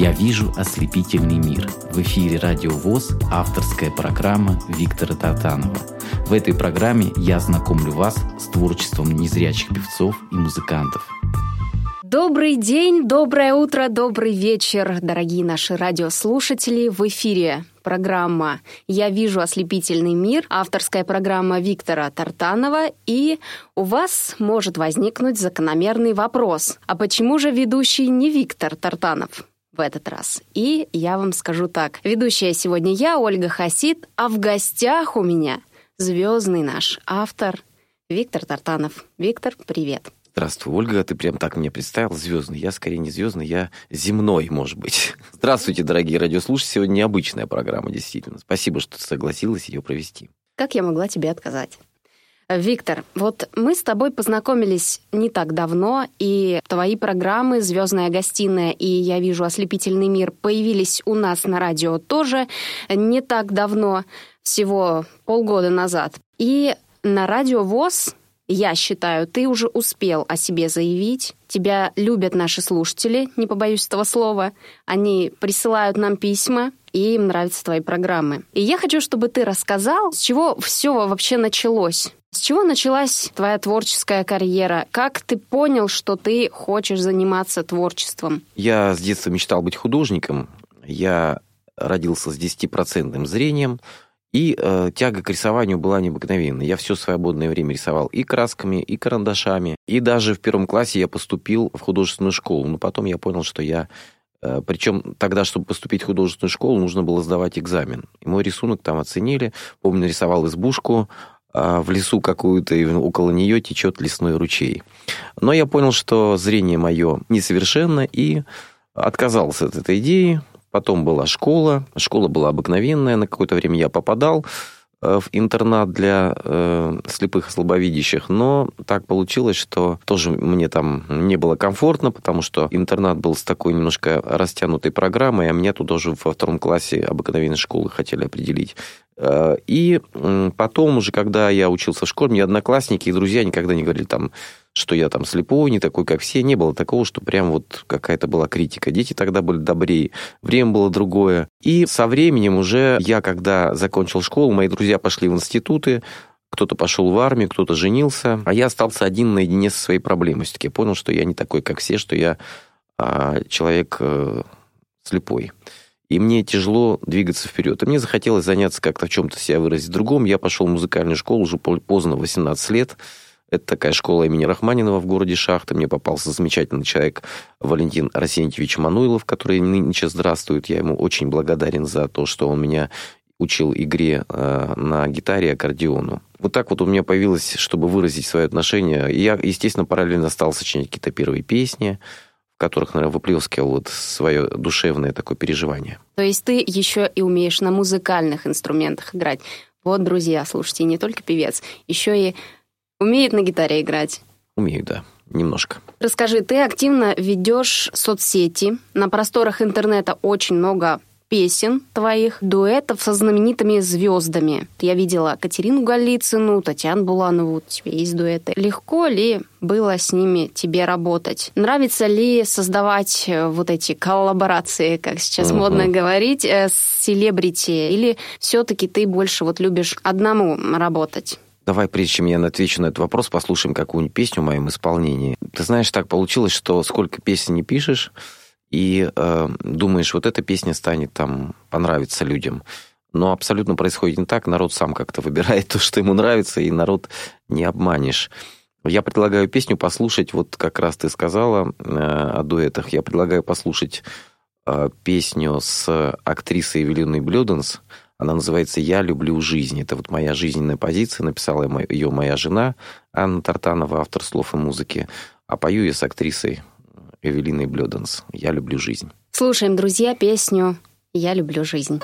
Я вижу ослепительный мир. В эфире Радио ВОЗ авторская программа Виктора Татанова. В этой программе я знакомлю вас с творчеством незрячих певцов и музыкантов. Добрый день, доброе утро, добрый вечер, дорогие наши радиослушатели. В эфире программа «Я вижу ослепительный мир», авторская программа Виктора Тартанова, и у вас может возникнуть закономерный вопрос. А почему же ведущий не Виктор Тартанов? В этот раз. И я вам скажу так. Ведущая сегодня я, Ольга Хасид, а в гостях у меня звездный наш автор Виктор Тартанов. Виктор, привет. Здравствуй, Ольга, ты прям так мне представил, звездный. Я скорее не звездный, я земной, может быть. Здравствуйте, дорогие радиослушатели. Сегодня необычная программа, действительно. Спасибо, что ты согласилась ее провести. Как я могла тебе отказать? Виктор, вот мы с тобой познакомились не так давно, и твои программы «Звездная гостиная» и «Я вижу ослепительный мир» появились у нас на радио тоже не так давно, всего полгода назад. И на радио ВОЗ, я считаю, ты уже успел о себе заявить. Тебя любят наши слушатели, не побоюсь этого слова. Они присылают нам письма, и им нравятся твои программы. И я хочу, чтобы ты рассказал, с чего все вообще началось. С чего началась твоя творческая карьера? Как ты понял, что ты хочешь заниматься творчеством? Я с детства мечтал быть художником. Я родился с 10% зрением, и э, тяга к рисованию была необыкновенной. Я все свободное время рисовал и красками, и карандашами. И даже в первом классе я поступил в художественную школу. Но потом я понял, что я... Э, причем тогда, чтобы поступить в художественную школу, нужно было сдавать экзамен. И мой рисунок там оценили. Помню, рисовал избушку, а в лесу какую-то, и около нее течет лесной ручей. Но я понял, что зрение мое несовершенно, и отказался от этой идеи. Потом была школа. Школа была обыкновенная. На какое-то время я попадал в интернат для э, слепых и слабовидящих, но так получилось, что тоже мне там не было комфортно, потому что интернат был с такой немножко растянутой программой, а меня туда уже во втором классе обыкновенной школы хотели определить. Э, и потом уже, когда я учился в школе, мне одноклассники и друзья никогда не говорили там, что я там слепой, не такой, как все. Не было такого, что прям вот какая-то была критика. Дети тогда были добрее, время было другое. И со временем уже я, когда закончил школу, мои друзья пошли в институты, кто-то пошел в армию, кто-то женился, а я остался один наедине со своей проблемой. Все-таки я понял, что я не такой, как все, что я а, человек а, слепой и мне тяжело двигаться вперед. И мне захотелось заняться как-то в чем-то себя выразить другом. Я пошел в музыкальную школу уже поздно, 18 лет. Это такая школа имени Рахманинова в городе Шахта. Мне попался замечательный человек Валентин Арсентьевич Мануилов, который нынче здравствует. Я ему очень благодарен за то, что он меня учил игре э, на гитаре и аккордеону. Вот так вот у меня появилось, чтобы выразить свое отношение. Я, естественно, параллельно стал сочинять какие-то первые песни, которых, наверное, выплескивал вот свое душевное такое переживание. То есть ты еще и умеешь на музыкальных инструментах играть. Вот, друзья, слушайте, не только певец, еще и умеет на гитаре играть. Умею, да, немножко. Расскажи, ты активно ведешь соцсети. На просторах интернета очень много песен твоих, дуэтов со знаменитыми звездами. Я видела Катерину Голицыну, Татьяну Буланову, у тебя есть дуэты. Легко ли было с ними тебе работать? Нравится ли создавать э, вот эти коллаборации, как сейчас uh-huh. модно говорить, э, с селебрити? Или все-таки ты больше вот любишь одному работать? Давай, прежде чем я отвечу на этот вопрос, послушаем какую-нибудь песню в моем исполнении. Ты знаешь, так получилось, что сколько песен не пишешь, и э, думаешь, вот эта песня станет там, понравится людям. Но абсолютно происходит не так. Народ сам как-то выбирает то, что ему нравится, и народ не обманешь. Я предлагаю песню послушать, вот как раз ты сказала э, о дуэтах, я предлагаю послушать э, песню с актрисой Эвелиной Блюденс. Она называется «Я люблю жизнь». Это вот моя жизненная позиция. Написала ее моя жена Анна Тартанова, автор слов и музыки. А пою я с актрисой Эвелиной Блёденс «Я люблю жизнь». Слушаем, друзья, песню «Я люблю жизнь».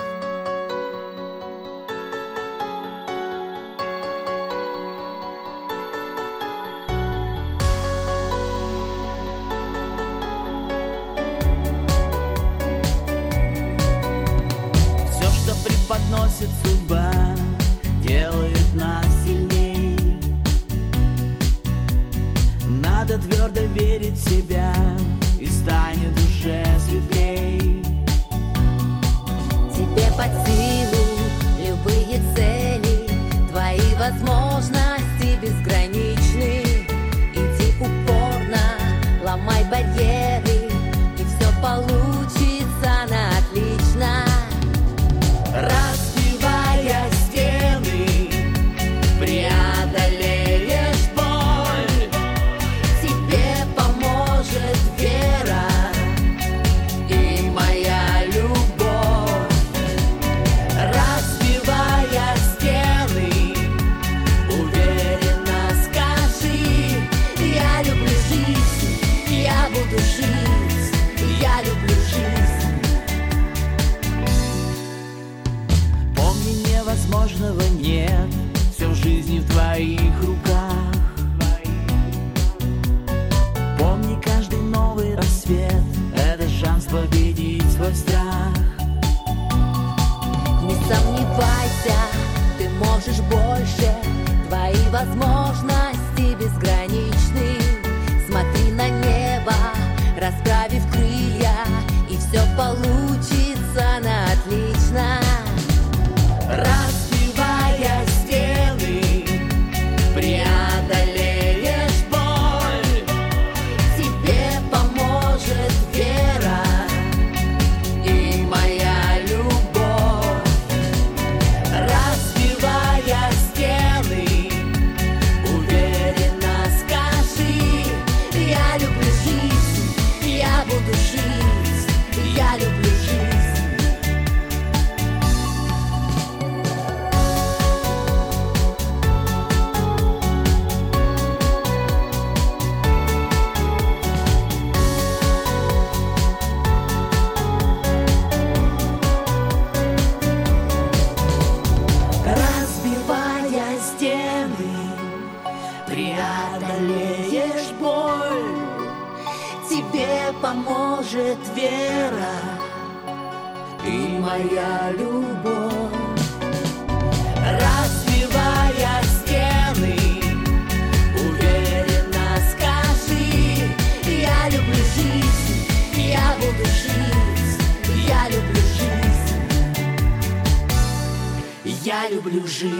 Люблю жизнь.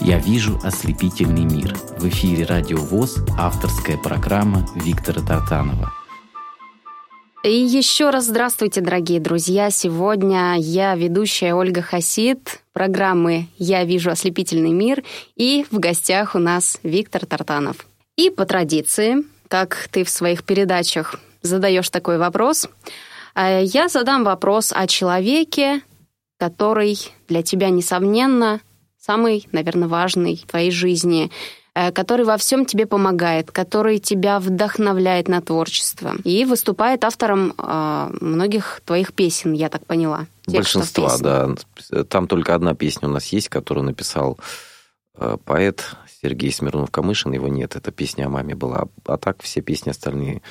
Я вижу ослепительный мир. В эфире Радио ВОЗ авторская программа Виктора Тартанова. И еще раз здравствуйте, дорогие друзья. Сегодня я ведущая Ольга Хасид программы «Я вижу ослепительный мир» и в гостях у нас Виктор Тартанов. И по традиции, как ты в своих передачах задаешь такой вопрос, э, я задам вопрос о человеке, который для тебя, несомненно, самый, наверное, важный в твоей жизни, э, который во всем тебе помогает, который тебя вдохновляет на творчество и выступает автором э, многих твоих песен, я так поняла. Большинства, песен. да. Там только одна песня у нас есть, которую написал э, поэт Сергей Смирнов-Камышин. Его нет, эта песня о маме была. А так все песни остальные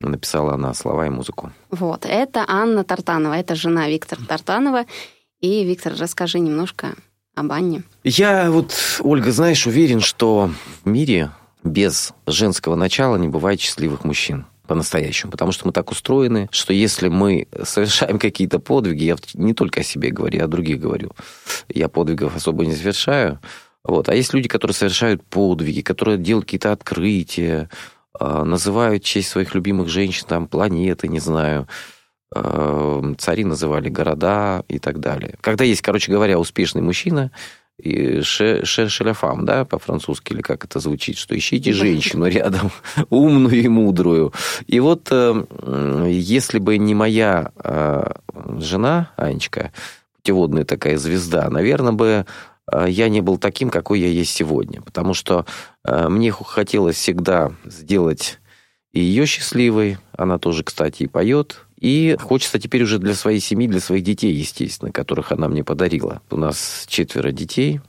написала она слова и музыку. Вот, это Анна Тартанова, это жена Виктора Тартанова. И, Виктор, расскажи немножко об Анне. Я вот, Ольга, знаешь, уверен, что в мире без женского начала не бывает счастливых мужчин по-настоящему, потому что мы так устроены, что если мы совершаем какие-то подвиги, я не только о себе говорю, я о других говорю, я подвигов особо не совершаю, вот. А есть люди, которые совершают подвиги, которые делают какие-то открытия, э, называют честь своих любимых женщин, там, планеты, не знаю, цари называли города и так далее. Когда есть, короче говоря, успешный мужчина, и ше, ше, шеляфам, да, по-французски, или как это звучит, что ищите женщину рядом, умную и мудрую. И вот э, если бы не моя э, жена, Анечка, путеводная такая звезда, наверное, бы э, я не был таким, какой я есть сегодня. Потому что э, мне хотелось всегда сделать и ее счастливой. Она тоже, кстати, и поет. И хочется теперь уже для своей семьи, для своих детей, естественно, которых она мне подарила. У нас четверо детей.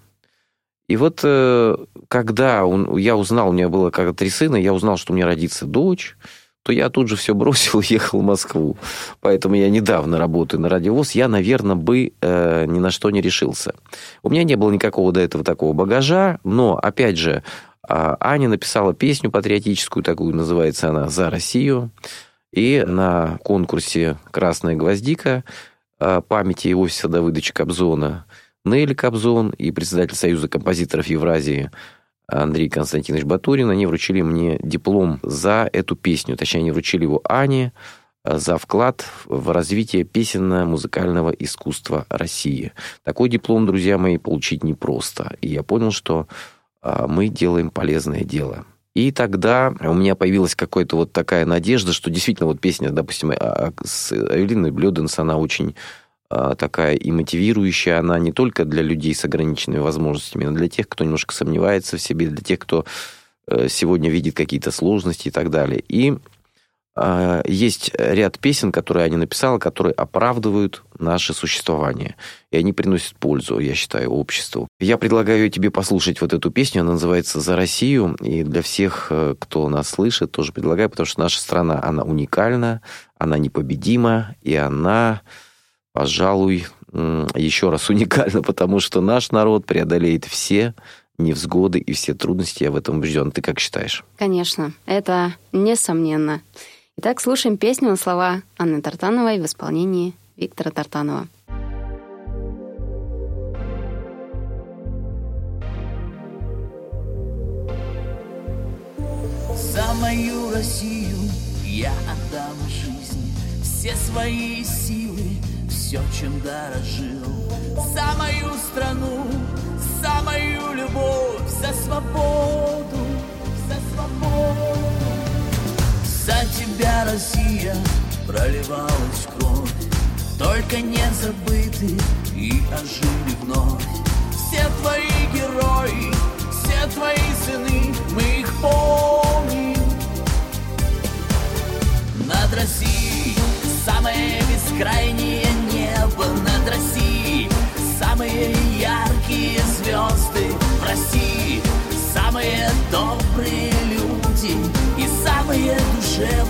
И вот э, когда он, я узнал, у меня было как три сына, я узнал, что у меня родится дочь, то я тут же все бросил и ехал в Москву. Поэтому я недавно работаю на радиовоз. Я, наверное, бы э, ни на что не решился. У меня не было никакого до этого такого багажа, но, опять же, а, Аня написала песню патриотическую такую, называется она «За Россию». И на конкурсе «Красная гвоздика» а, памяти Иосифа Давыдовича Кобзона Нелли Кобзон и председатель Союза композиторов Евразии Андрей Константинович Батурин, они вручили мне диплом за эту песню. Точнее, они вручили его Ане а, за вклад в развитие песенно-музыкального искусства России. Такой диплом, друзья мои, получить непросто. И я понял, что а, мы делаем полезное дело. И тогда у меня появилась какая-то вот такая надежда, что действительно вот песня, допустим, а, с Эвелиной Блёденс, она очень а, такая и мотивирующая, она не только для людей с ограниченными возможностями, но для тех, кто немножко сомневается в себе, для тех, кто э, сегодня видит какие-то сложности и так далее. И э, есть ряд песен, которые Аня написала, которые оправдывают наше существование. И они приносят пользу, я считаю, обществу. Я предлагаю тебе послушать вот эту песню. Она называется «За Россию». И для всех, э, кто нас слышит, тоже предлагаю, потому что наша страна, она уникальна, она непобедима, и она, пожалуй, еще раз уникальна, потому что наш народ преодолеет все невзгоды и все трудности, я в этом убежден. Ты как считаешь? Конечно, это несомненно. Итак, слушаем песню на слова Анны Тартановой в исполнении Виктора Тартанова. За мою Россию я отдам жизнь, все свои силы, все, чем дорожил. За мою страну, за мою любовь, за свободу, за свободу. Тебя, Россия, проливалась кровь, только не забыты и ожили вновь. Все твои герои, все твои сыны, мы их помним. Над Россией самое бескрайнее небо Над Россией самые яркие звезды В России самые добрые люди И самые душевные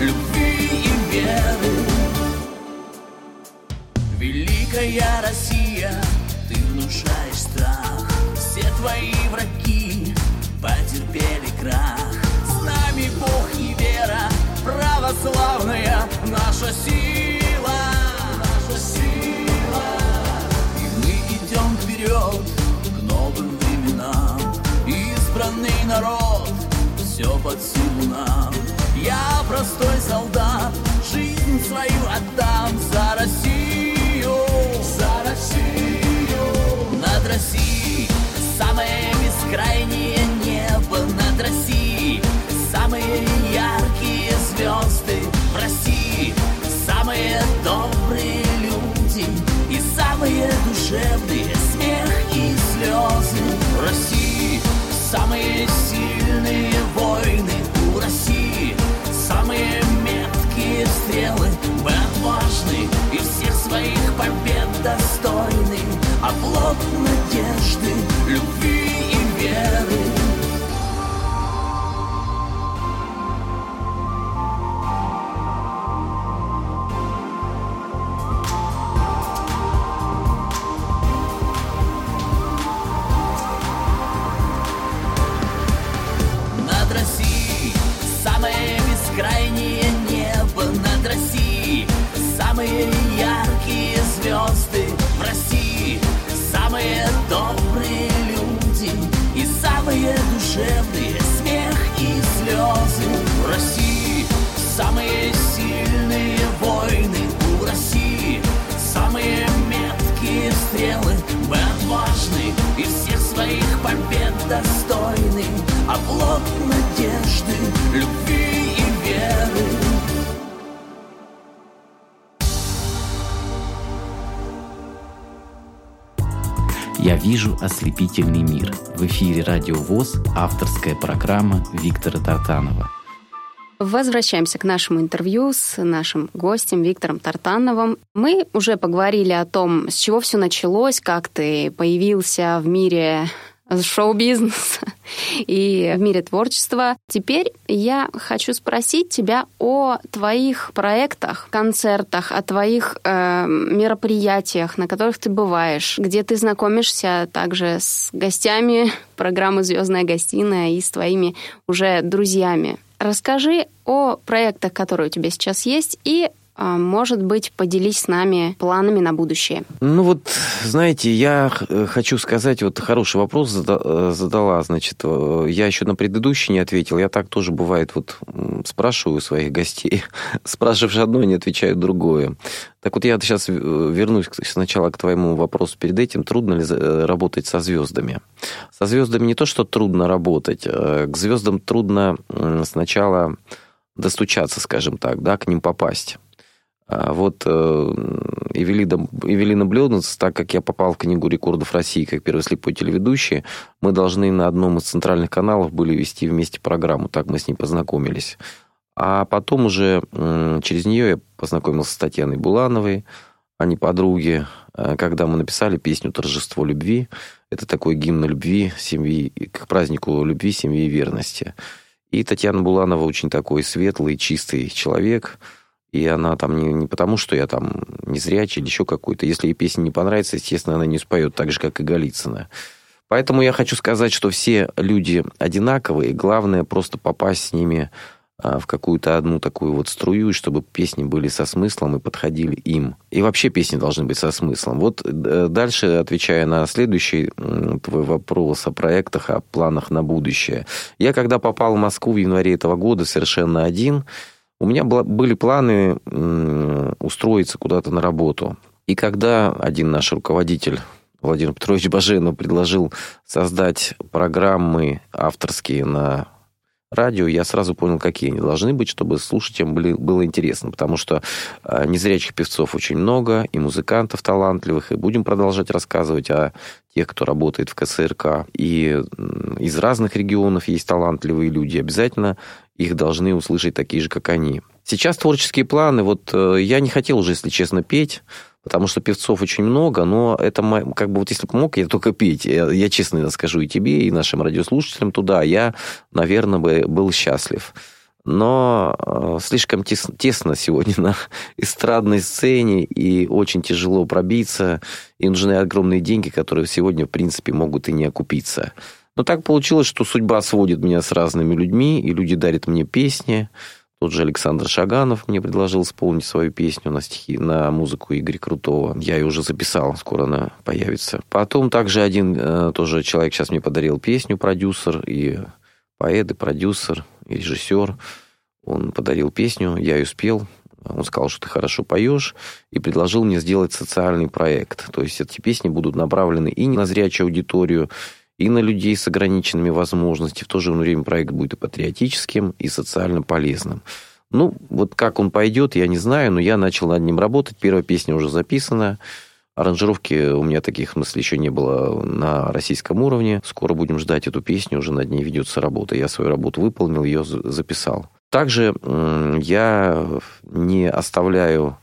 любви и веры Великая Россия, ты внушаешь страх. Все твои враги потерпели крах. С нами Бог и вера, православная наша сила Наша сила. И мы идем вперед к новым временам. Избранный народ, все под силу нам Я простой солдат, жизнь свою отдам за Россию. За Россию. Над Россией самое бескрайнее небо. Над Россией самые яркие звезды. В России самые добрые люди И самые душевные Оплот надежды, любви Оплот надежды, любви и веры «Я вижу ослепительный мир». В эфире «Радио ВОЗ» авторская программа Виктора Тартанова. Возвращаемся к нашему интервью с нашим гостем Виктором Тартановым. Мы уже поговорили о том, с чего все началось, как ты появился в мире шоу-бизнеса и в мире творчества. Теперь я хочу спросить тебя о твоих проектах, концертах, о твоих э, мероприятиях, на которых ты бываешь, где ты знакомишься также с гостями программы «Звездная гостиная» и с твоими уже друзьями. Расскажи о проектах, которые у тебя сейчас есть, и может быть, поделись с нами планами на будущее. Ну вот, знаете, я хочу сказать, вот хороший вопрос э, задала, значит, э, я еще на предыдущий не ответил, я так тоже бывает вот спрашиваю своих гостей, спрашиваешь одно, они отвечают другое. Так вот, я сейчас э, вернусь сначала к твоему вопросу перед этим. Трудно ли работать со звездами? Со звездами не то, что трудно работать, к звездам трудно сначала достучаться, скажем так, да, к ним попасть. А вот э, Эвелина, Эвелина так как я попал в Книгу рекордов России как первый слепой телеведущий, мы должны на одном из центральных каналов были вести вместе программу, так мы с ней познакомились. А потом уже через нее я познакомился с Татьяной Булановой, они подруги, э, когда мы написали песню «Торжество любви». Это такой гимн любви, семьи, к празднику любви, семьи и верности. И Татьяна Буланова очень такой светлый, чистый человек – и она там не, не потому, что я там незрячий или еще какой-то. Если ей песня не понравится, естественно, она не споет так же, как и Голицына. Поэтому я хочу сказать, что все люди одинаковые. Главное просто попасть с ними а, в какую-то одну такую вот струю, чтобы песни были со смыслом и подходили им. И вообще песни должны быть со смыслом. Вот э, дальше, отвечая на следующий твой вопрос о проектах, о планах на будущее. Я когда попал в Москву в январе этого года совершенно один, у меня были планы устроиться куда-то на работу. И когда один наш руководитель, Владимир Петрович Баженов, предложил создать программы авторские на радио, я сразу понял, какие они должны быть, чтобы слушателям были, было интересно, потому что э, незрячих певцов очень много, и музыкантов талантливых, и будем продолжать рассказывать о тех, кто работает в КСРК. И из разных регионов есть талантливые люди. Обязательно их должны услышать такие же, как они. Сейчас творческие планы. Вот э, я не хотел уже, если честно, петь, потому что певцов очень много, но это как бы вот если бы мог я только петь, я, я честно скажу и тебе, и нашим радиослушателям туда, я, наверное, бы был счастлив. Но э, слишком тесно, тесно сегодня на эстрадной сцене, и очень тяжело пробиться, и нужны огромные деньги, которые сегодня, в принципе, могут и не окупиться. Но так получилось, что судьба сводит меня с разными людьми, и люди дарят мне песни. Тот же Александр Шаганов мне предложил исполнить свою песню на стихи, на музыку Игоря Крутого. Я ее уже записал, скоро она появится. Потом также один э, тоже человек сейчас мне подарил песню, продюсер, и поэт, и продюсер, и режиссер. Он подарил песню, я ее спел, он сказал, что ты хорошо поешь, и предложил мне сделать социальный проект. То есть эти песни будут направлены и на зрячую аудиторию, и на людей с ограниченными возможностями. В то же время проект будет и патриотическим, и социально полезным. Ну, вот как он пойдет, я не знаю, но я начал над ним работать. Первая песня уже записана. Аранжировки у меня таких, в еще не было на российском уровне. Скоро будем ждать эту песню, уже над ней ведется работа. Я свою работу выполнил, ее записал. Также я не оставляю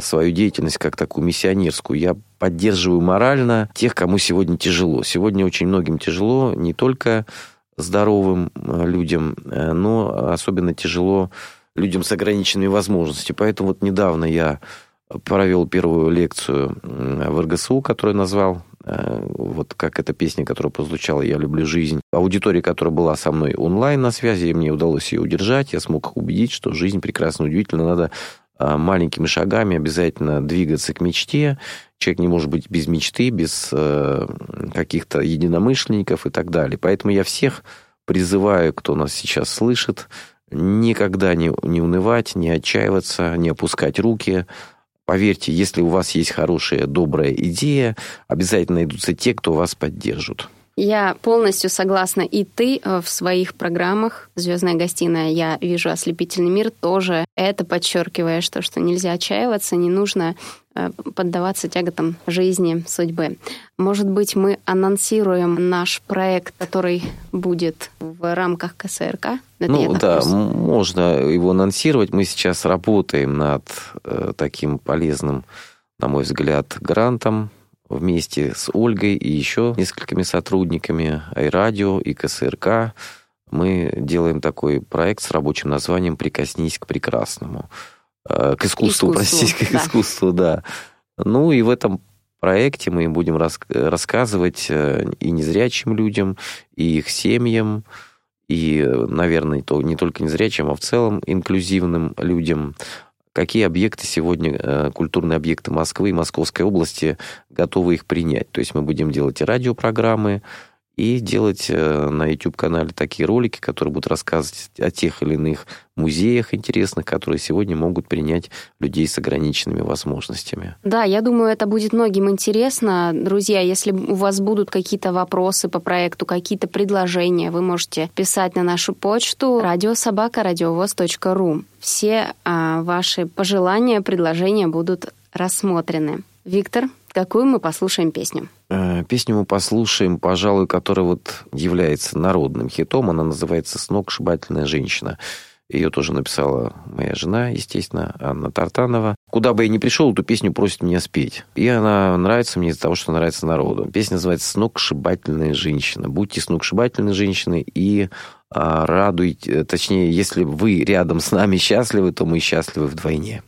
свою деятельность как такую миссионерскую. Я поддерживаю морально тех, кому сегодня тяжело. Сегодня очень многим тяжело, не только здоровым э, людям, э, но особенно тяжело людям с ограниченными возможностями. Поэтому вот недавно я провел первую лекцию в РГСУ, которую назвал вот как эта песня, которая прозвучала «Я люблю жизнь». Аудитория, которая была со мной онлайн на связи, мне удалось ее удержать. Я смог убедить, что жизнь прекрасна, удивительно. Надо маленькими шагами обязательно двигаться к мечте. Человек не может быть без мечты, без э, каких-то единомышленников и так далее. Поэтому я всех призываю, кто нас сейчас слышит, никогда не, не унывать, не отчаиваться, не опускать руки. Поверьте, если у вас есть хорошая, добрая идея, обязательно найдутся те, кто вас поддержит. Я полностью согласна. И ты э, в своих программах «Звездная гостиная. Я вижу ослепительный мир» тоже это подчеркиваешь, то, что нельзя отчаиваться, не нужно э, поддаваться тяготам жизни, судьбы. Может быть, мы анонсируем наш проект, который будет в рамках КСРК? Это ну да, курсе. можно его анонсировать. Мы сейчас работаем над э, таким полезным, на мой взгляд, грантом вместе с Ольгой и еще несколькими сотрудниками Айрадио и КСРК мы делаем такой проект с рабочим названием «Прикоснись к прекрасному». Э, к искусству, искусству простите, к да. искусству, да. Ну и в этом проекте мы будем рас рассказывать э, и незрячим людям, и их семьям, и, наверное, то не только незрячим, а в целом инклюзивным людям какие объекты сегодня, э, культурные объекты Москвы и Московской области готовы их принять. То есть мы будем делать и радиопрограммы, и делать э, на YouTube-канале такие ролики, которые будут рассказывать о тех или иных музеях интересных, которые сегодня могут принять людей с ограниченными возможностями. Да, я думаю, это будет многим интересно. Друзья, если у вас будут какие-то вопросы по проекту, какие-то предложения, вы можете писать на нашу почту радиособака.радиовоз.ру. Все а, ваши пожелания, предложения будут рассмотрены. Виктор, какую мы послушаем песню? Э, песню мы послушаем, пожалуй, которая вот является народным хитом. Она называется «Сногсшибательная женщина». Ее тоже написала моя жена, естественно, Анна Тартанова. Куда бы я ни пришел, эту песню просит меня спеть. И она нравится мне из-за того, что нравится народу. Песня называется «Сногсшибательная женщина». Будьте сногсшибательной женщиной и а, радуйте, точнее, если вы рядом с нами счастливы, то мы счастливы вдвойне.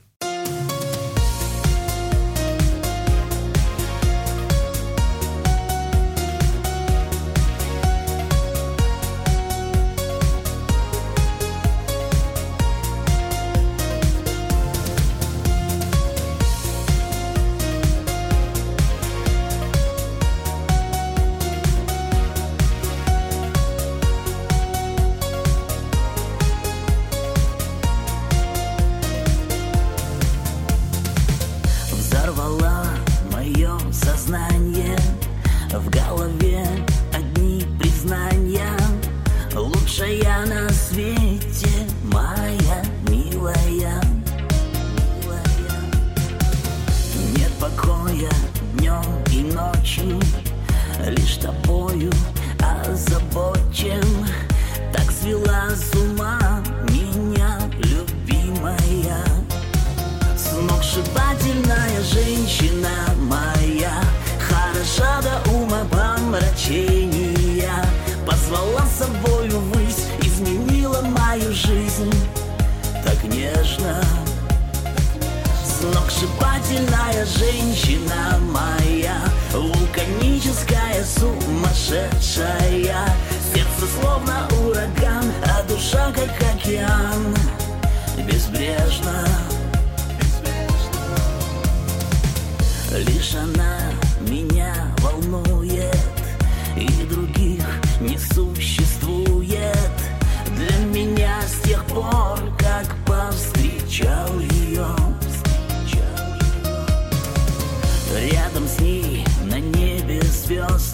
сногсшибательная женщина моя. Хороша до ума помрачения. Позвала собой высь, изменила мою жизнь. Так нежно. Сногсшибательная женщина моя. Вулканическая, сумасшедшая. Сердце словно ураган, а душа как океан. Безбрежно. лишь она меня волнует И других не существует. Для меня с тех пор, как повстречал ее Рядом с ней на небе звезд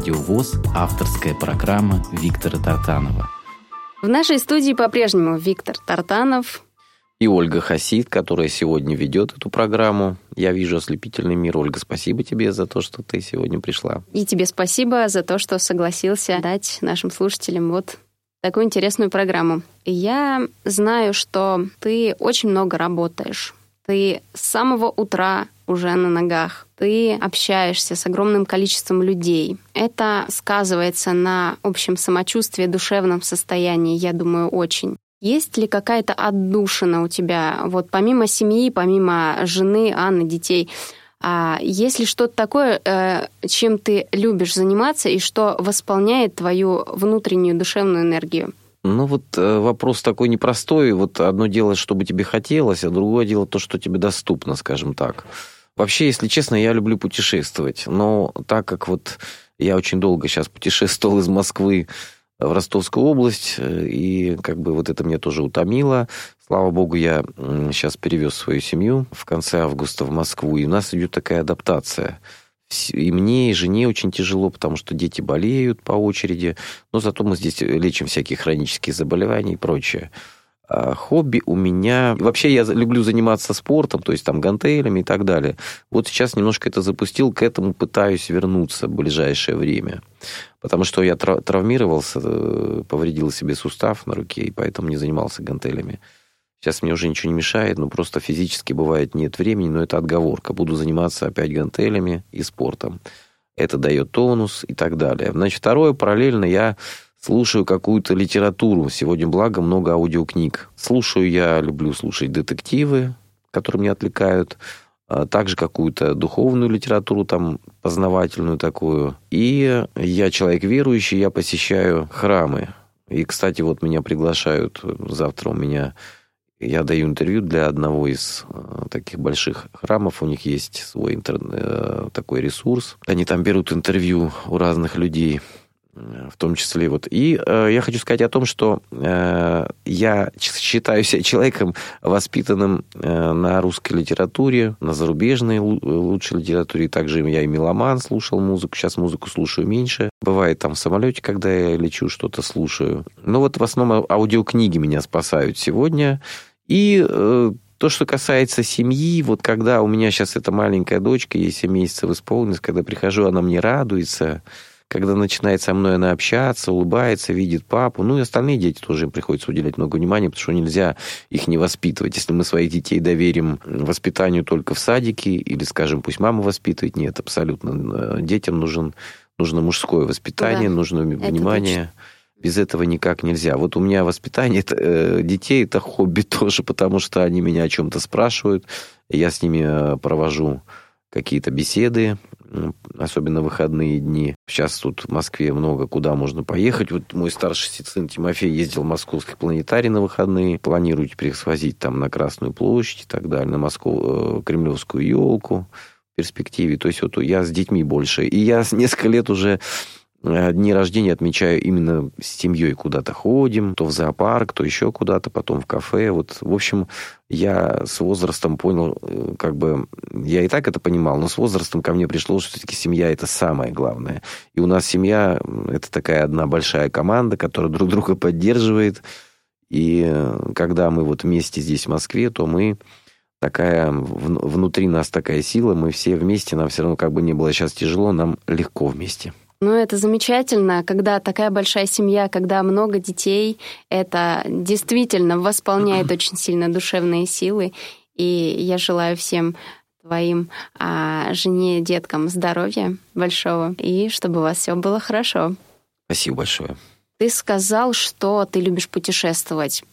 «Радио ВОЗ» авторская программа Виктора Тартанова. В нашей студии по-прежнему Виктор Тартанов. И Ольга Хасид, которая сегодня ведет эту программу. Я вижу ослепительный мир. Ольга, спасибо тебе за то, что ты сегодня пришла. И тебе спасибо за то, что согласился дать нашим слушателям вот такую интересную программу. Я знаю, что ты очень много работаешь. Ты с самого утра уже на ногах. Ты общаешься с огромным количеством людей. Это сказывается на общем самочувствии, душевном состоянии, я думаю, очень. Есть ли какая-то отдушина у тебя, вот помимо семьи, помимо жены, Анны, детей, а есть ли что-то такое, э, чем ты любишь заниматься и что восполняет твою внутреннюю душевную энергию? Ну вот э, вопрос такой непростой. Вот одно дело, чтобы тебе хотелось, а другое дело то, что тебе доступно, скажем так. Вообще, если честно, я люблю путешествовать. Но так как вот я очень долго сейчас путешествовал из Москвы в Ростовскую область, э, и как бы вот это меня тоже утомило. Слава богу, я сейчас перевез свою семью в конце августа в Москву, и у нас идет такая адаптация. И мне, и жене очень тяжело, потому что дети болеют по очереди, но зато мы здесь лечим всякие хронические заболевания и прочее. А хобби у меня... Вообще я люблю заниматься спортом, то есть там гантелями и так далее. Вот сейчас немножко это запустил, к этому пытаюсь вернуться в ближайшее время. Потому что я травмировался, э, повредил себе сустав на руке, и поэтому не занимался гантелями. Сейчас мне уже ничего не мешает, но просто физически бывает нет времени, но это отговорка. Буду заниматься опять гантелями и спортом. Это дает тонус и так далее. Значит, второе, параллельно я слушаю какую-то литературу. Сегодня, благо, много аудиокниг. Слушаю я, люблю слушать детективы, которые меня отвлекают. А также какую-то духовную литературу, там, познавательную такую. И я человек верующий, я посещаю храмы. И, кстати, вот меня приглашают завтра у меня... Я даю интервью для одного из э, таких больших храмов. У них есть свой интернет, э, такой ресурс. Они там берут интервью у разных людей в том числе вот. И э, я хочу сказать о том, что э, я считаю себя человеком, воспитанным э, на русской литературе, на зарубежной лучшей литературе. Также я и меломан слушал музыку, сейчас музыку слушаю меньше. Бывает там в самолете, когда я лечу, что-то слушаю. Но вот в основном аудиокниги меня спасают сегодня. И э, то, что касается семьи, вот когда у меня сейчас эта маленькая дочка, ей 7 месяцев исполнилось, когда прихожу, она мне радуется, когда начинает со мной она общаться, улыбается, видит папу. Ну и остальные дети тоже им приходится уделять много внимания, потому что нельзя их не воспитывать. Если мы своих детей доверим воспитанию только в садике, или, скажем, пусть мама воспитывает, нет, абсолютно. Детям нужен, нужно мужское воспитание, да, нужно внимание. Без этого никак нельзя. Вот у меня воспитание э, детей это хобби тоже, потому что они меня о чем-то спрашивают. Я с ними э, провожу какие-то беседы, особенно выходные дни. Сейчас тут в Москве много куда можно поехать. Вот мой старший сын Тимофей ездил в московский планетарий на выходные. Планирую теперь свозить там на Красную площадь и так далее, на Москву, э, Кремлевскую елку в перспективе. То есть вот я с детьми больше. И я несколько лет уже дни рождения отмечаю именно с семьей куда-то ходим, то в зоопарк, то еще куда-то, потом в кафе. Вот, в общем, я с возрастом понял, э, как бы, я и так это понимал, но с возрастом ко мне пришло, что все-таки семья – это самое главное. И у нас семья – это такая одна большая команда, которая друг друга поддерживает. И э, когда мы вот вместе здесь, в Москве, то мы такая, внутри нас такая сила, мы все вместе, нам все равно как бы не было сейчас тяжело, нам легко вместе. Ну, это замечательно, когда такая большая семья, когда много детей, это действительно восполняет очень сильно душевные силы. И я желаю всем твоим а, жене, деткам здоровья большого, и чтобы у вас все было хорошо. Спасибо большое. Ты сказал, что ты любишь путешествовать.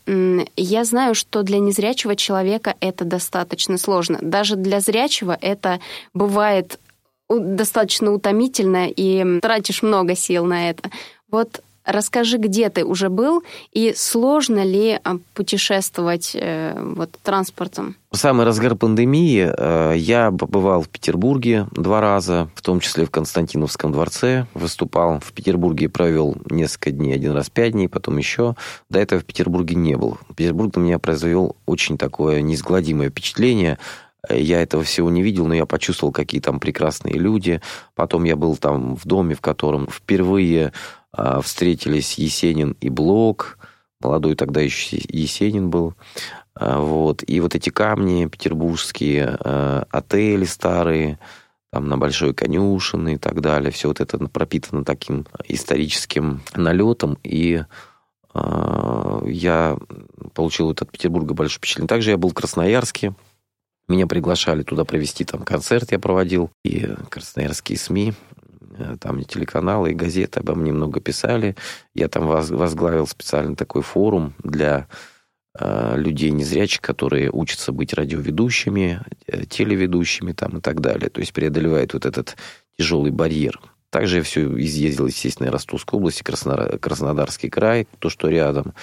Я знаю, что для незрячего человека это достаточно сложно. Даже для зрячего это бывает достаточно утомительно и тратишь много сил на это. Вот расскажи, где ты уже был и сложно ли а, путешествовать э, вот транспортом? В самый разгар пандемии э, я побывал в Петербурге два раза, в том числе в Константиновском дворце, выступал в Петербурге, провел несколько дней, один раз пять дней, потом еще. До этого в Петербурге не был. Петербург на меня произвел очень такое неизгладимое впечатление – я этого всего не видел, но я почувствовал, какие там прекрасные люди. Потом я был там в доме, в котором впервые а, встретились Есенин и Блок. Молодой тогда еще Есенин был. А, вот. И вот эти камни петербургские, а, отели старые, там на Большой Конюшиной и так далее, все вот это пропитано таким историческим налетом, и я получил вот от Петербурга большое впечатление. Также я был в Красноярске, меня приглашали туда провести там концерт, я проводил, и красноярские СМИ, э, там телеканалы и газеты обо мне много писали. Я там возглавил специальный такой форум для Э, людей незрячих, которые учатся быть радиоведущими, э, телеведущими там и так далее. То есть преодолевают вот этот тяжелый барьер. Также я все изъездил, естественно, Ростовскую область, Краснодарский край, то, что рядом.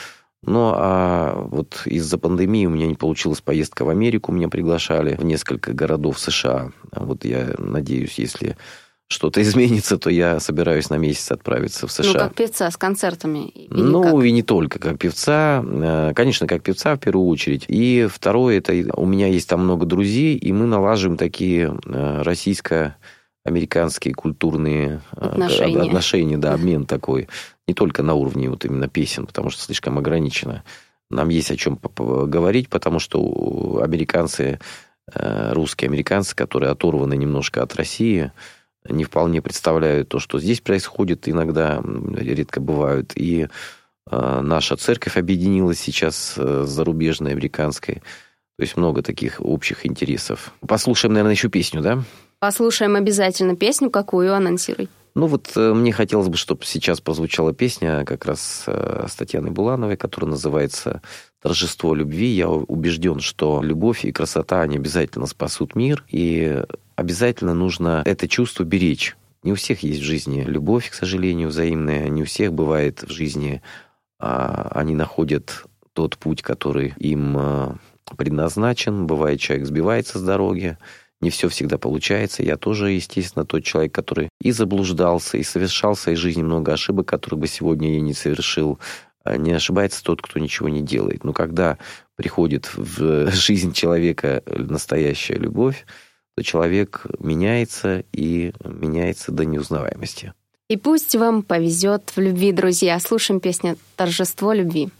Ну, а вот из-за пандемии у меня не получилась поездка в Америку, меня приглашали в несколько городов США. Вот я надеюсь, если что-то изменится, то я собираюсь на месяц отправиться в США. Ну, как певца с концертами? ну, как? и не только как певца. Э, конечно, как певца в первую очередь. И второе, это у меня есть там много друзей, и мы налаживаем такие э, российско американские культурные э, отношения, отношения да, обмен такой. Не только на уровне вот именно песен, потому что слишком ограничено. Нам есть о чем говорить, потому что американцы, русские американцы, которые оторваны немножко от России, не вполне представляют то, что здесь происходит, иногда редко бывают. И э, наша церковь объединилась сейчас э, с зарубежной, американской. То есть много таких общих интересов. Послушаем, наверное, еще песню, да? Послушаем обязательно песню. Какую анонсируй? Ну вот э, мне хотелось бы, чтобы сейчас прозвучала песня как раз э, с Татьяной Булановой, которая называется «Торжество любви». Я убежден, что любовь и красота, они обязательно спасут мир. И обязательно нужно это чувство беречь. Не у всех есть в жизни любовь, к сожалению, взаимная. Не у всех бывает в жизни, а, они находят тот путь, который им а, предназначен. Бывает, человек сбивается с дороги, не все всегда получается. Я тоже, естественно, тот человек, который и заблуждался, и совершал в своей жизни много ошибок, которых бы сегодня я не совершил. А не ошибается тот, кто ничего не делает. Но когда приходит в жизнь человека настоящая любовь, то человек меняется и меняется до неузнаваемости. И пусть вам повезет в любви, друзья. Слушаем песню «Торжество любви».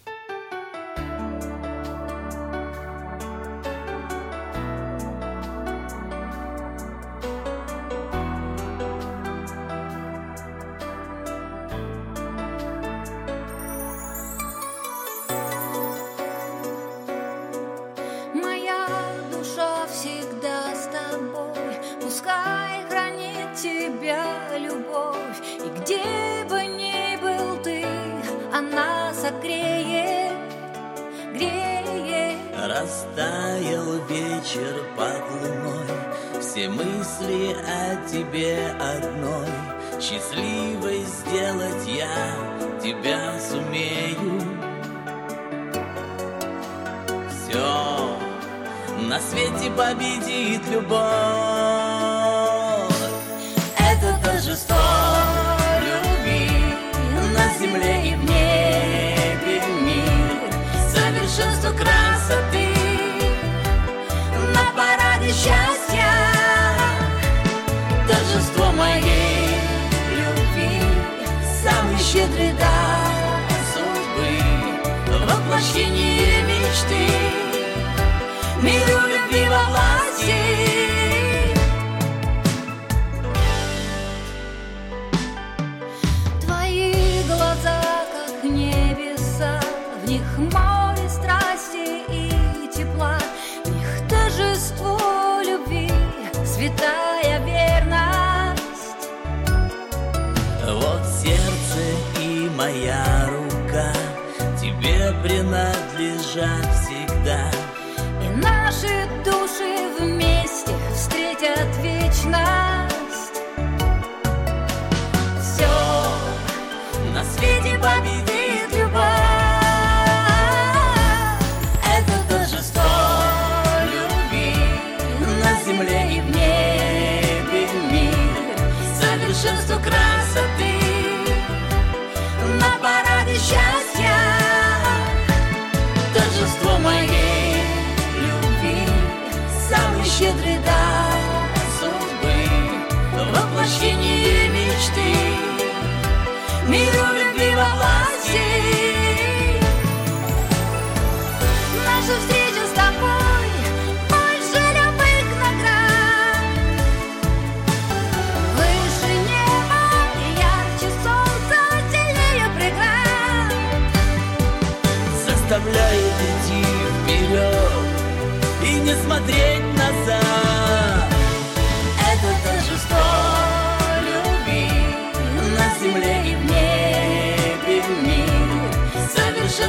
вечер под луной, Все мысли о тебе одной. Счастливой сделать я тебя сумею. Все на свете победит любовь. Это торжество любви на земле и в небе мир, совершенство красоты счастья, торжество моей любви, самый щедрый дар судьбы, воплощение мечты, миру любви во власти. Принадлежат всегда. И наши души вместе встретят вечность. Все на свете победит воплощение мечты, миру любви во власти.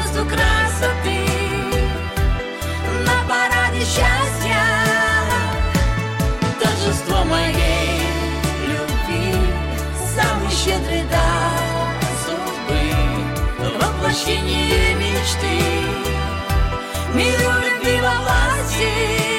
Совершенству красоты. На параде счастья. Торжество моей любви. Самый щедрый дар судьбы. Воплощение мечты. Миру любви во власти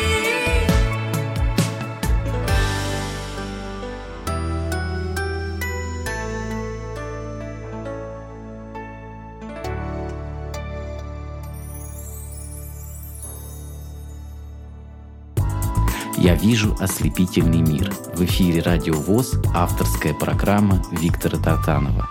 вижу ослепительный мир». В эфире «Радио ВОЗ» авторская программа Виктора Тартанова.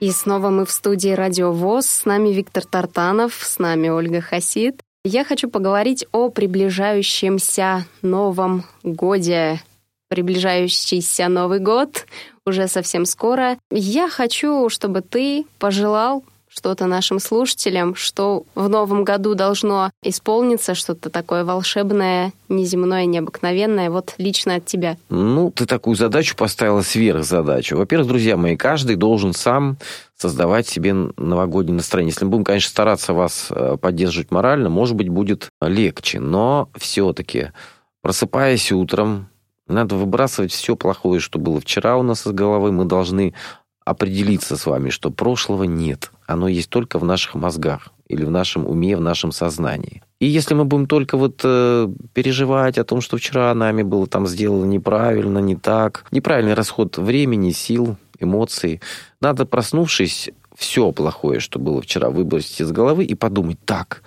И снова мы в студии Радио ВОЗ. С нами Виктор Тартанов, с нами Ольга Хасид. Я хочу поговорить о приближающемся Новом Годе. Приближающийся Новый год уже совсем скоро. Я хочу, чтобы ты пожелал что-то нашим слушателям, что в новом году должно исполниться, что-то такое волшебное, неземное, необыкновенное, вот лично от тебя? Ну, ты такую задачу поставила сверхзадачу. Во-первых, друзья мои, каждый должен сам создавать себе новогоднее настроение. Если мы будем, конечно, стараться вас э, поддерживать морально, может быть, будет легче. Но все-таки, просыпаясь утром, надо выбрасывать все плохое, что было вчера у нас из головы. Мы должны определиться с вами, что прошлого нет. Оно есть только в наших мозгах или в нашем уме, в нашем сознании. И если мы будем только вот э, переживать о том, что вчера нами было там сделано неправильно, не так, неправильный расход времени, сил, эмоций, надо, проснувшись, все плохое, что было вчера, выбросить из головы и подумать, так,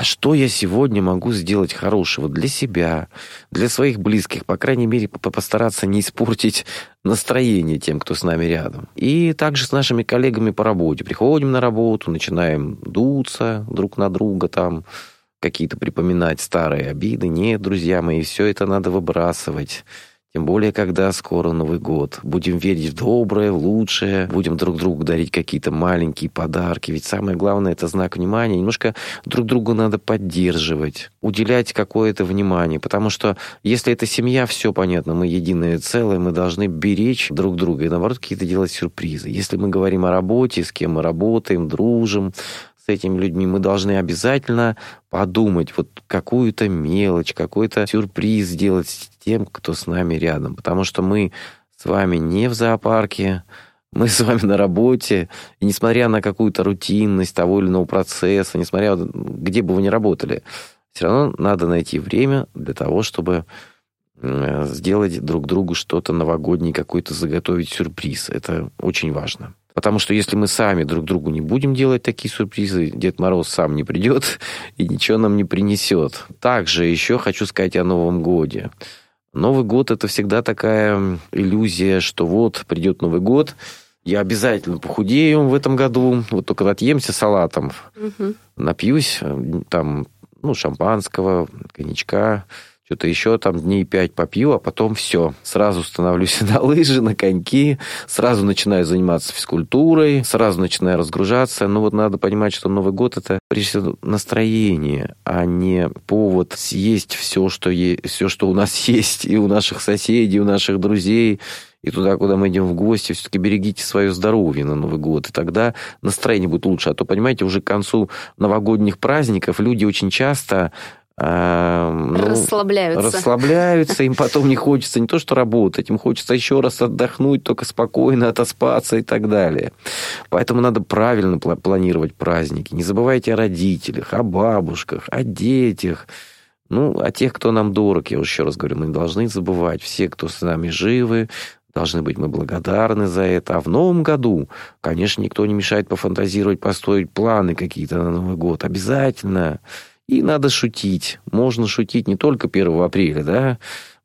а что я сегодня могу сделать хорошего для себя, для своих близких, по крайней мере, постараться не испортить настроение тем, кто с нами рядом. И также с нашими коллегами по работе. Приходим на работу, начинаем дуться друг на друга там, какие-то припоминать старые обиды. Нет, друзья мои, все это надо выбрасывать. Тем более, когда скоро Новый год. Будем верить в доброе, в лучшее. Будем друг другу дарить какие-то маленькие подарки. Ведь самое главное – это знак внимания. Немножко друг другу надо поддерживать, уделять какое-то внимание. Потому что если это семья, все понятно, мы единое целое, мы должны беречь друг друга и, наоборот, какие-то делать сюрпризы. Если мы говорим о работе, с кем мы работаем, дружим, с этими людьми, мы должны обязательно подумать, вот какую-то мелочь, какой-то сюрприз сделать тем, кто с нами рядом. Потому что мы с вами не в зоопарке, мы с вами на работе, и несмотря на какую-то рутинность того или иного процесса, несмотря где бы вы ни работали, все равно надо найти время для того, чтобы сделать друг другу что-то новогоднее, какой-то заготовить сюрприз. Это очень важно. Потому что если мы сами друг другу не будем делать такие сюрпризы, Дед Мороз сам не придет и ничего нам не принесет. Также еще хочу сказать о Новом Годе. Новый год – это всегда такая иллюзия, что вот придет Новый год, я обязательно похудею в этом году, вот только отъемся салатом, угу. напьюсь там, ну, шампанского, коньячка, что-то еще там дней пять попью, а потом все. Сразу становлюсь на лыжи, на коньки, сразу начинаю заниматься физкультурой, сразу начинаю разгружаться. Но вот надо понимать, что Новый год это прежде всего настроение, а не повод съесть все, что, есть, все, что у нас есть, и у наших соседей, у наших друзей, и туда, куда мы идем в гости, все-таки берегите свое здоровье на Новый год, и тогда настроение будет лучше. А то, понимаете, уже к концу новогодних праздников люди очень часто ну, расслабляются. Расслабляются, им потом не хочется не то что работать, им хочется еще раз отдохнуть, только спокойно отоспаться и так далее. Поэтому надо правильно планировать праздники. Не забывайте о родителях, о бабушках, о детях. Ну, о тех, кто нам дорог, я уже еще раз говорю, мы не должны забывать. Все, кто с нами живы, должны быть мы благодарны за это. А в новом году, конечно, никто не мешает пофантазировать, построить планы какие-то на Новый год. Обязательно. И надо шутить. Можно шутить не только 1 апреля, да,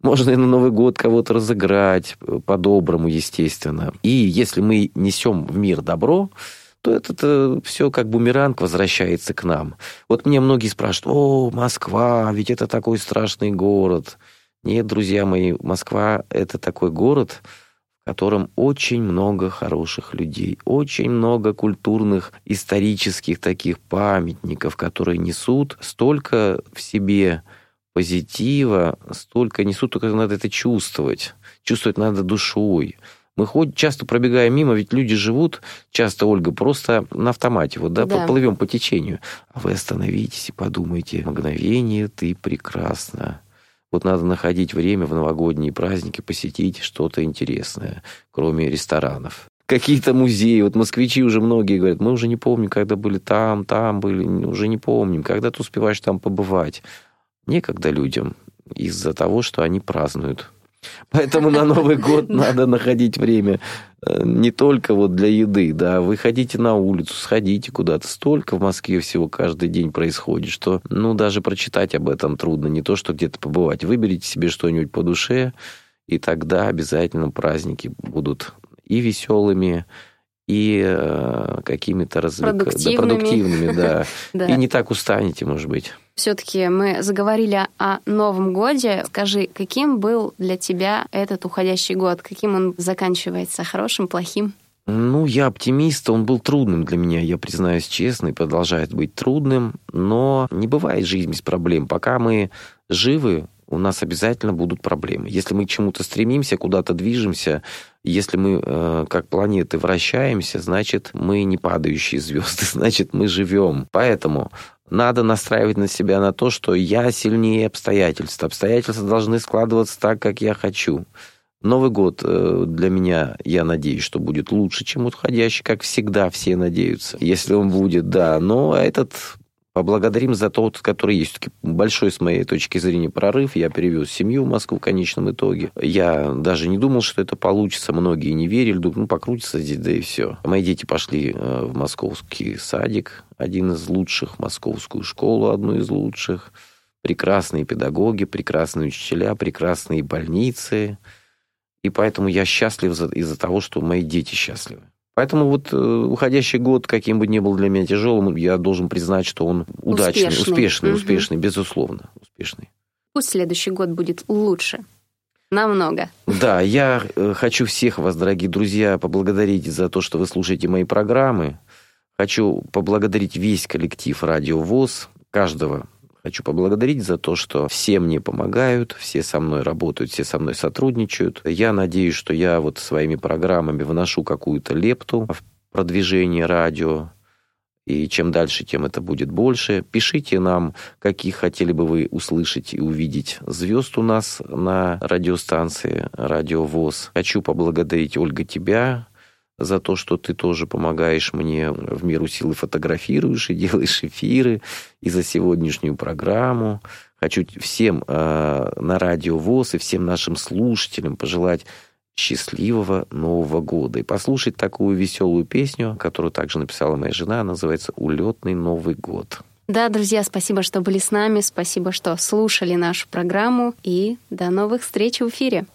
можно и на Новый год кого-то разыграть, по-доброму, естественно. И если мы несем в мир добро, то это -то все как бумеранг возвращается к нам. Вот мне многие спрашивают, о, Москва, ведь это такой страшный город. Нет, друзья мои, Москва – это такой город, в котором очень много хороших людей, очень много культурных, исторических таких памятников, которые несут столько в себе позитива, столько несут, только надо это чувствовать. Чувствовать надо душой. Мы ходим, часто пробегаем мимо, ведь люди живут, часто, Ольга, просто на автомате, вот, да, Да. плывем по течению. А вы остановитесь и подумайте, мгновение ты прекрасна. Вот надо находить время в новогодние праздники, посетить что-то интересное, кроме ресторанов. Какие-то музеи. Вот москвичи уже многие говорят, мы уже не помним, когда были там, там были, уже не помним, когда ты успеваешь там побывать. Некогда людям из-за того, что они празднуют. Поэтому на Новый год надо находить время э, не только вот для еды, да, вы ходите на улицу, сходите куда-то. Столько в Москве всего каждый день происходит, что, ну, даже прочитать об этом трудно, не то, что где-то побывать. Выберите себе что-нибудь по душе, и тогда обязательно праздники будут и веселыми, и э, какими-то развлек... да, Продуктивными. продуктивными, да. Да. И не так устанете, может быть. Все-таки мы заговорили о Новом годе. Скажи, каким был для тебя этот уходящий год? Каким он заканчивается? Хорошим, плохим? Ну, я оптимист, он был трудным для меня, я признаюсь честно, и продолжает быть трудным, но не бывает жизнь без проблем. Пока мы живы, у нас обязательно будут проблемы. Если мы к чему-то стремимся, куда-то движемся, если мы э, как планеты вращаемся, значит, мы не падающие звезды, значит, мы живем. Поэтому надо настраивать на себя на то, что я сильнее обстоятельств. Обстоятельства должны складываться так, как я хочу. Новый год э, для меня, я надеюсь, что будет лучше, чем уходящий, как всегда все надеются. Если он будет, да. Но этот поблагодарим за тот, который есть. Большой, с моей точки зрения, прорыв. Я перевез семью в Москву в конечном итоге. Я даже не думал, что это получится. Многие не верили. Думаю, ну, покрутится здесь, да и все. Мои дети пошли э, в московский садик, один из лучших, московскую школу, одну из лучших. Прекрасные педагоги, прекрасные учителя, прекрасные больницы. И поэтому я счастлив за- из-за того, что мои дети счастливы. Поэтому вот э, уходящий год, каким бы ни был для меня тяжелым, я должен признать, что он удачный, Успешный. успешный, Мгм. успешный, безусловно, успешный. Пусть следующий год будет лучше. Намного. Да, я э, хочу всех вас, дорогие друзья, поблагодарить за то, что вы слушаете мои программы. Хочу поблагодарить весь коллектив Радио ВОЗ, каждого. Хочу поблагодарить за то, что все мне помогают, все со мной работают, все со мной сотрудничают. Я надеюсь, что я вот своими программами вношу какую-то лепту в продвижение радио. И чем дальше, тем это будет больше. Пишите нам, каких хотели бы вы услышать и увидеть звезд у нас на радиостанции Радио ВОЗ. Хочу поблагодарить, Ольга, тебя за то, что ты тоже помогаешь мне в меру силы фотографируешь и делаешь эфиры, и за сегодняшнюю программу. Хочу всем э, на Радио ВОЗ и всем нашим слушателям пожелать счастливого Нового года и послушать такую веселую песню, которую также написала моя жена, называется «Улетный Новый год». Да, друзья, спасибо, что были с нами, спасибо, что слушали нашу программу, и до новых встреч в эфире.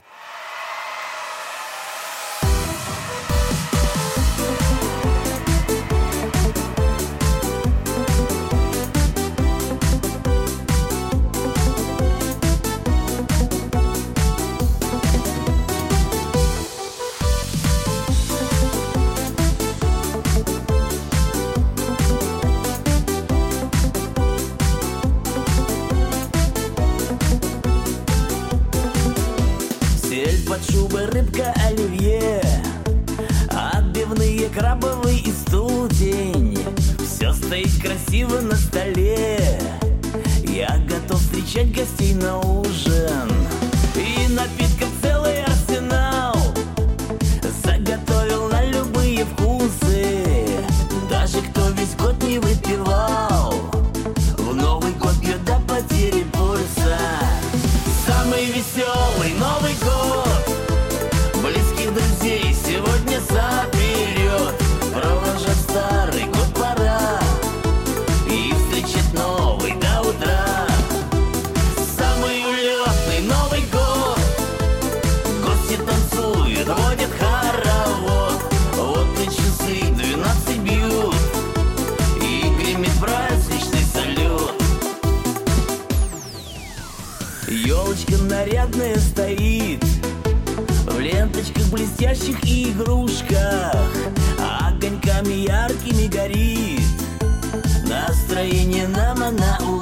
Самый веселый Новый год нарядная стоит В ленточках блестящих и игрушках Огоньками яркими горит. Настроение нам она улучшит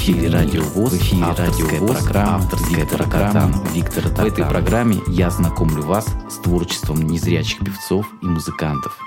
эфире Радио ВОЗ, в эфире Радио ВОЗ, программа, авторская программа Виктора Тартанова. В этой программе я знакомлю вас с творчеством незрячих певцов и музыкантов.